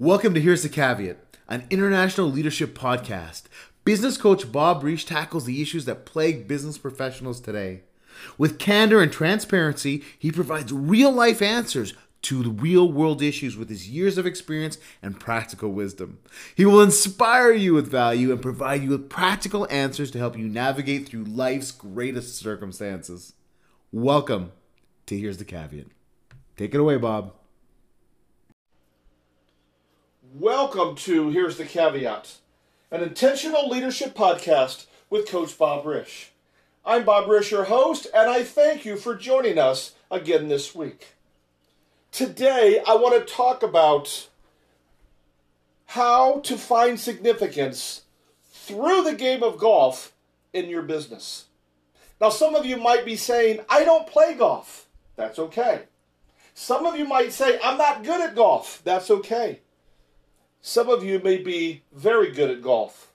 Welcome to Here's the Caveat, an international leadership podcast. Business coach Bob Risch tackles the issues that plague business professionals today. With candor and transparency, he provides real life answers to the real world issues with his years of experience and practical wisdom. He will inspire you with value and provide you with practical answers to help you navigate through life's greatest circumstances. Welcome to Here's the Caveat. Take it away, Bob. Welcome to Here's the Caveat, an intentional leadership podcast with Coach Bob Risch. I'm Bob Risch, your host, and I thank you for joining us again this week. Today, I want to talk about how to find significance through the game of golf in your business. Now, some of you might be saying, I don't play golf. That's okay. Some of you might say, I'm not good at golf. That's okay. Some of you may be very good at golf.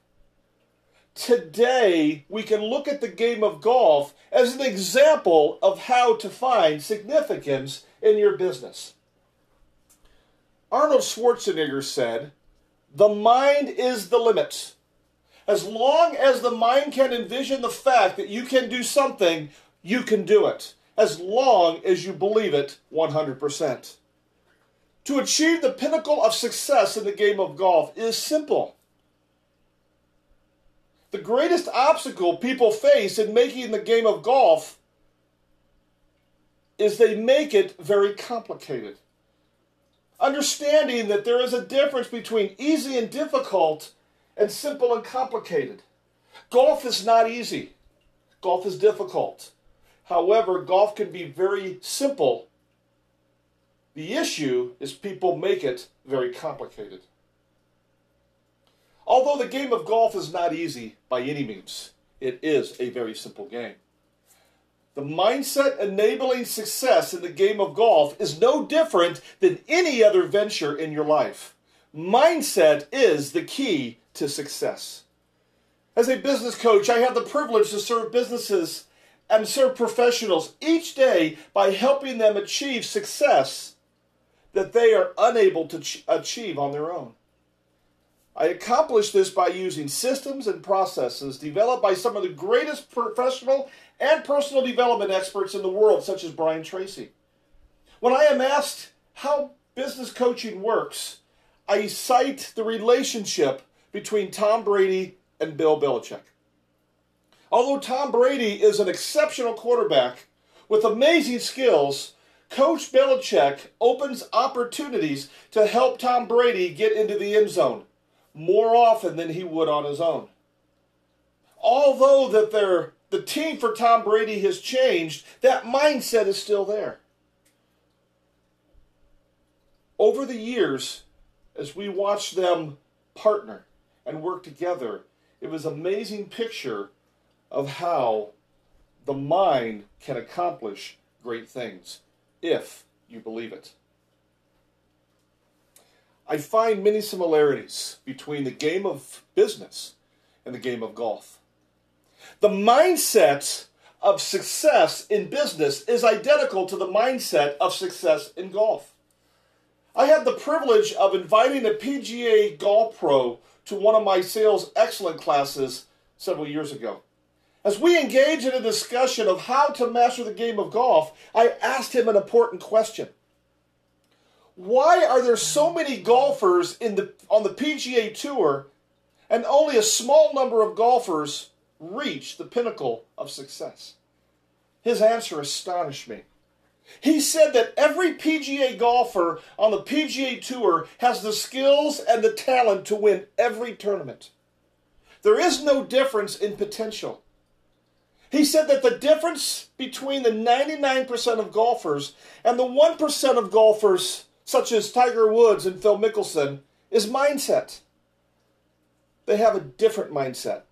Today, we can look at the game of golf as an example of how to find significance in your business. Arnold Schwarzenegger said, The mind is the limit. As long as the mind can envision the fact that you can do something, you can do it, as long as you believe it 100%. To achieve the pinnacle of success in the game of golf is simple. The greatest obstacle people face in making the game of golf is they make it very complicated. Understanding that there is a difference between easy and difficult and simple and complicated. Golf is not easy, golf is difficult. However, golf can be very simple the issue is people make it very complicated. Although the game of golf is not easy by any means, it is a very simple game. The mindset enabling success in the game of golf is no different than any other venture in your life. Mindset is the key to success. As a business coach, I have the privilege to serve businesses and serve professionals each day by helping them achieve success that they are unable to ch- achieve on their own. I accomplish this by using systems and processes developed by some of the greatest professional and personal development experts in the world, such as Brian Tracy. When I am asked how business coaching works, I cite the relationship between Tom Brady and Bill Belichick. Although Tom Brady is an exceptional quarterback with amazing skills, Coach Belichick opens opportunities to help Tom Brady get into the end zone more often than he would on his own. Although that the team for Tom Brady has changed, that mindset is still there. Over the years, as we watched them partner and work together, it was an amazing picture of how the mind can accomplish great things if you believe it. I find many similarities between the game of business and the game of golf. The mindset of success in business is identical to the mindset of success in golf. I had the privilege of inviting a PGA golf pro to one of my sales excellent classes several years ago. As we engage in a discussion of how to master the game of golf, I asked him an important question. Why are there so many golfers in the, on the PGA Tour and only a small number of golfers reach the pinnacle of success? His answer astonished me. He said that every PGA golfer on the PGA Tour has the skills and the talent to win every tournament. There is no difference in potential. He said that the difference between the 99% of golfers and the 1% of golfers, such as Tiger Woods and Phil Mickelson, is mindset. They have a different mindset.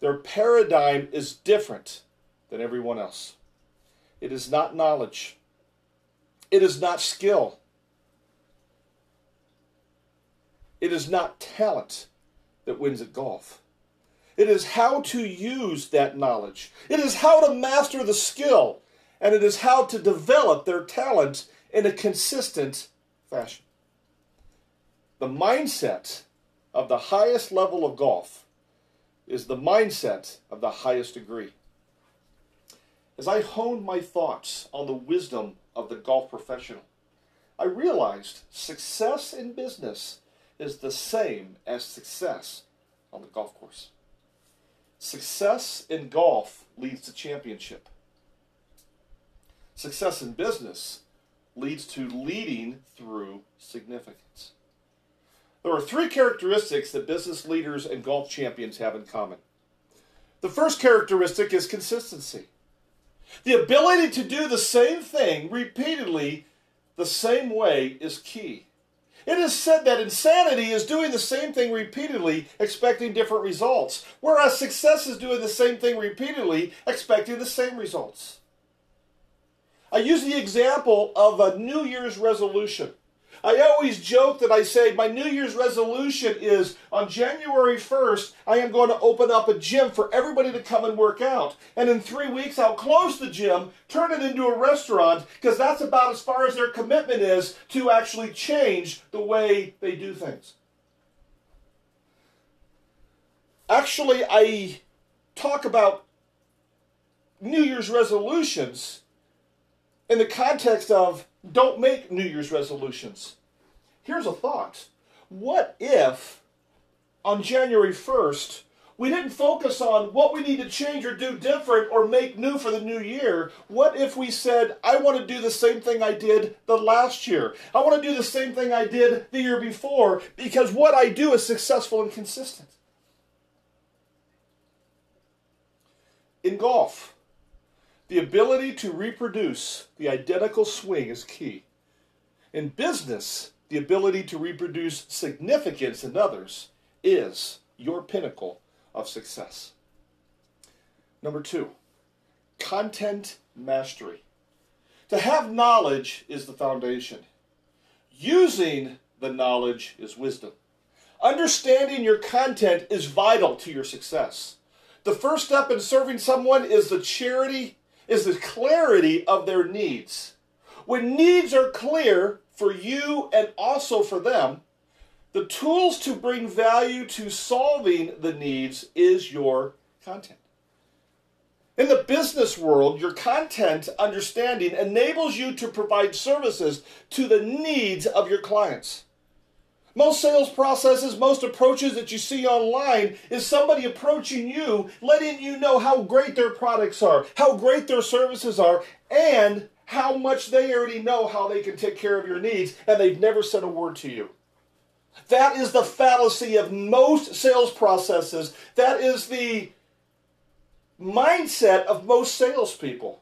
Their paradigm is different than everyone else. It is not knowledge, it is not skill, it is not talent that wins at golf. It is how to use that knowledge. It is how to master the skill. And it is how to develop their talent in a consistent fashion. The mindset of the highest level of golf is the mindset of the highest degree. As I honed my thoughts on the wisdom of the golf professional, I realized success in business is the same as success on the golf course. Success in golf leads to championship. Success in business leads to leading through significance. There are three characteristics that business leaders and golf champions have in common. The first characteristic is consistency. The ability to do the same thing repeatedly the same way is key. It is said that insanity is doing the same thing repeatedly, expecting different results, whereas success is doing the same thing repeatedly, expecting the same results. I use the example of a New Year's resolution. I always joke that I say my New Year's resolution is on January 1st, I am going to open up a gym for everybody to come and work out. And in three weeks, I'll close the gym, turn it into a restaurant, because that's about as far as their commitment is to actually change the way they do things. Actually, I talk about New Year's resolutions in the context of don't make New Year's resolutions. Here's a thought. What if on January 1st, we didn't focus on what we need to change or do different or make new for the new year. What if we said, I want to do the same thing I did the last year? I want to do the same thing I did the year before because what I do is successful and consistent. In golf, the ability to reproduce the identical swing is key. In business, the ability to reproduce significance in others is your pinnacle of success. Number two, content mastery. To have knowledge is the foundation. Using the knowledge is wisdom. Understanding your content is vital to your success. The first step in serving someone is the charity is the clarity of their needs. When needs are clear for you and also for them, the tools to bring value to solving the needs is your content. In the business world, your content understanding enables you to provide services to the needs of your clients. Most sales processes, most approaches that you see online is somebody approaching you, letting you know how great their products are, how great their services are, and how much they already know how they can take care of your needs, and they've never said a word to you. That is the fallacy of most sales processes. That is the mindset of most salespeople.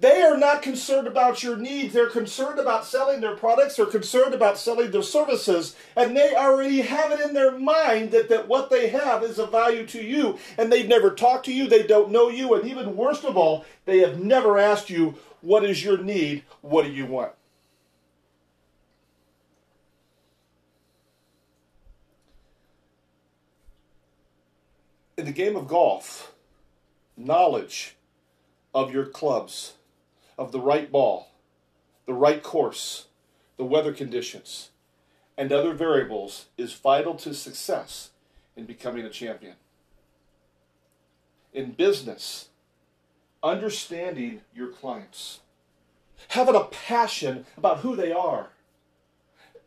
They are not concerned about your needs. They're concerned about selling their products. They're concerned about selling their services. And they already have it in their mind that, that what they have is of value to you. And they've never talked to you. They don't know you. And even worst of all, they have never asked you, What is your need? What do you want? In the game of golf, knowledge of your clubs, of the right ball, the right course, the weather conditions, and other variables is vital to success in becoming a champion. In business, understanding your clients, having a passion about who they are,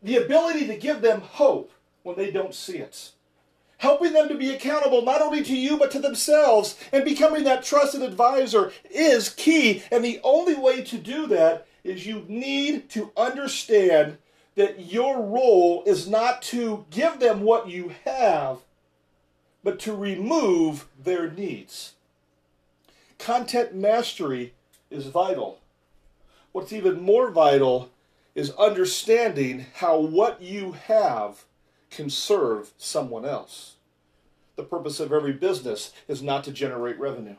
the ability to give them hope when they don't see it helping them to be accountable not only to you but to themselves and becoming that trusted advisor is key. And the only way to do that is you need to understand that your role is not to give them what you have, but to remove their needs. Content mastery is vital. What's even more vital is understanding how what you have can serve someone else. The purpose of every business is not to generate revenue.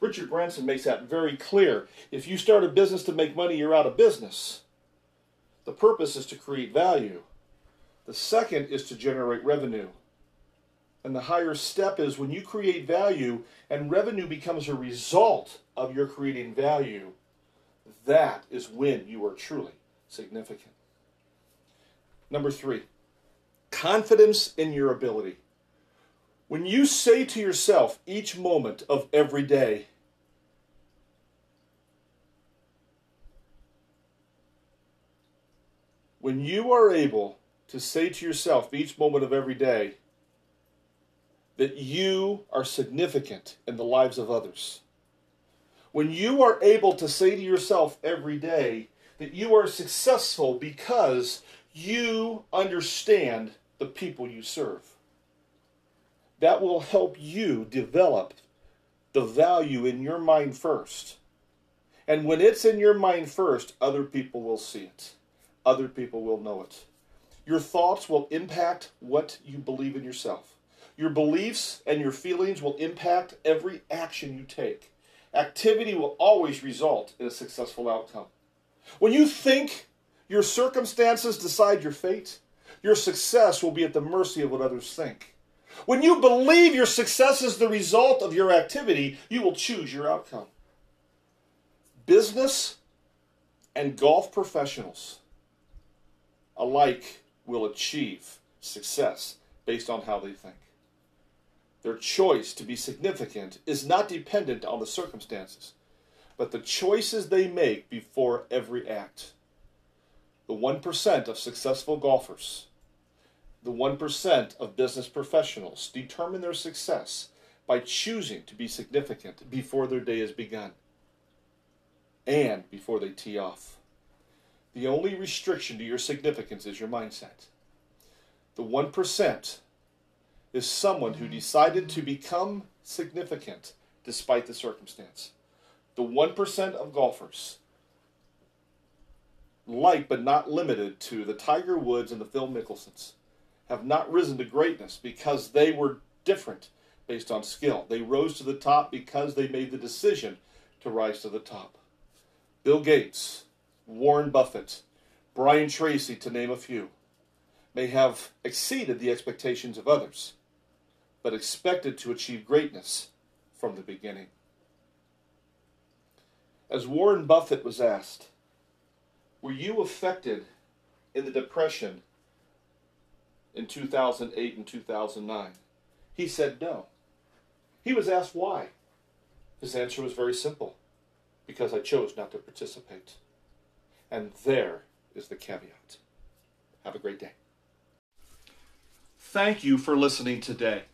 Richard Branson makes that very clear. If you start a business to make money, you're out of business. The purpose is to create value. The second is to generate revenue. And the higher step is when you create value and revenue becomes a result of your creating value, that is when you are truly significant. Number three, confidence in your ability. When you say to yourself each moment of every day, when you are able to say to yourself each moment of every day that you are significant in the lives of others, when you are able to say to yourself every day that you are successful because you understand the people you serve, that will help you develop the value in your mind first. And when it's in your mind first, other people will see it other people will know it. Your thoughts will impact what you believe in yourself. Your beliefs and your feelings will impact every action you take. Activity will always result in a successful outcome. When you think your circumstances decide your fate, your success will be at the mercy of what others think. When you believe your success is the result of your activity, you will choose your outcome. Business and golf professionals alike will achieve success based on how they think. Their choice to be significant is not dependent on the circumstances, but the choices they make before every act. The 1% of successful golfers, the 1% of business professionals determine their success by choosing to be significant before their day has begun and before they tee off. The only restriction to your significance is your mindset. The 1% is someone who decided to become significant despite the circumstance. The 1% of golfers, like but not limited to the Tiger Woods and the Phil Mickelsons, have not risen to greatness because they were different based on skill. They rose to the top because they made the decision to rise to the top. Bill Gates, Warren Buffett, Brian Tracy, to name a few, may have exceeded the expectations of others, but expected to achieve greatness from the beginning. As Warren Buffett was asked, Were you affected in the Depression in 2008 and 2009? He said no. He was asked why. His answer was very simple because I chose not to participate. And there is the caveat. Have a great day. Thank you for listening today.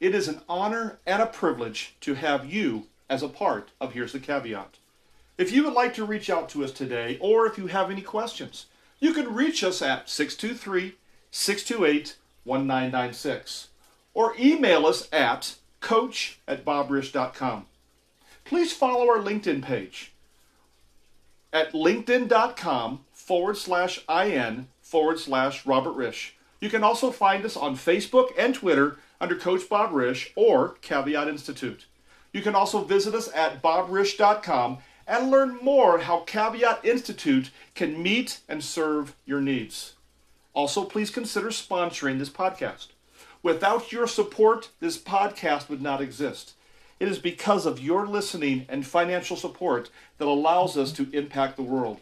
It is an honor and a privilege to have you as a part of Here's the Caveat. If you would like to reach out to us today, or if you have any questions, you can reach us at 623 628 1996 or email us at coach at bobrisch.com. Please follow our LinkedIn page at linkedin.com forward slash in forward slash Robert Risch. You can also find us on Facebook and Twitter under Coach Bob Risch or Caveat Institute. You can also visit us at bobrisch.com and learn more how Caveat Institute can meet and serve your needs. Also, please consider sponsoring this podcast. Without your support, this podcast would not exist. It is because of your listening and financial support that allows us to impact the world.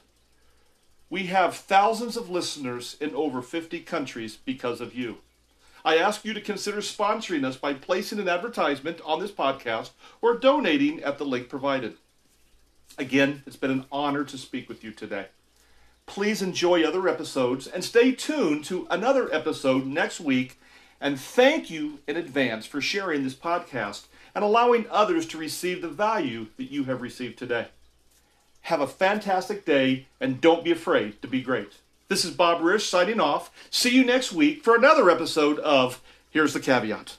We have thousands of listeners in over 50 countries because of you. I ask you to consider sponsoring us by placing an advertisement on this podcast or donating at the link provided. Again, it's been an honor to speak with you today. Please enjoy other episodes and stay tuned to another episode next week. And thank you in advance for sharing this podcast and allowing others to receive the value that you have received today. Have a fantastic day and don't be afraid to be great. This is Bob Risch signing off. See you next week for another episode of Here's the Caveat.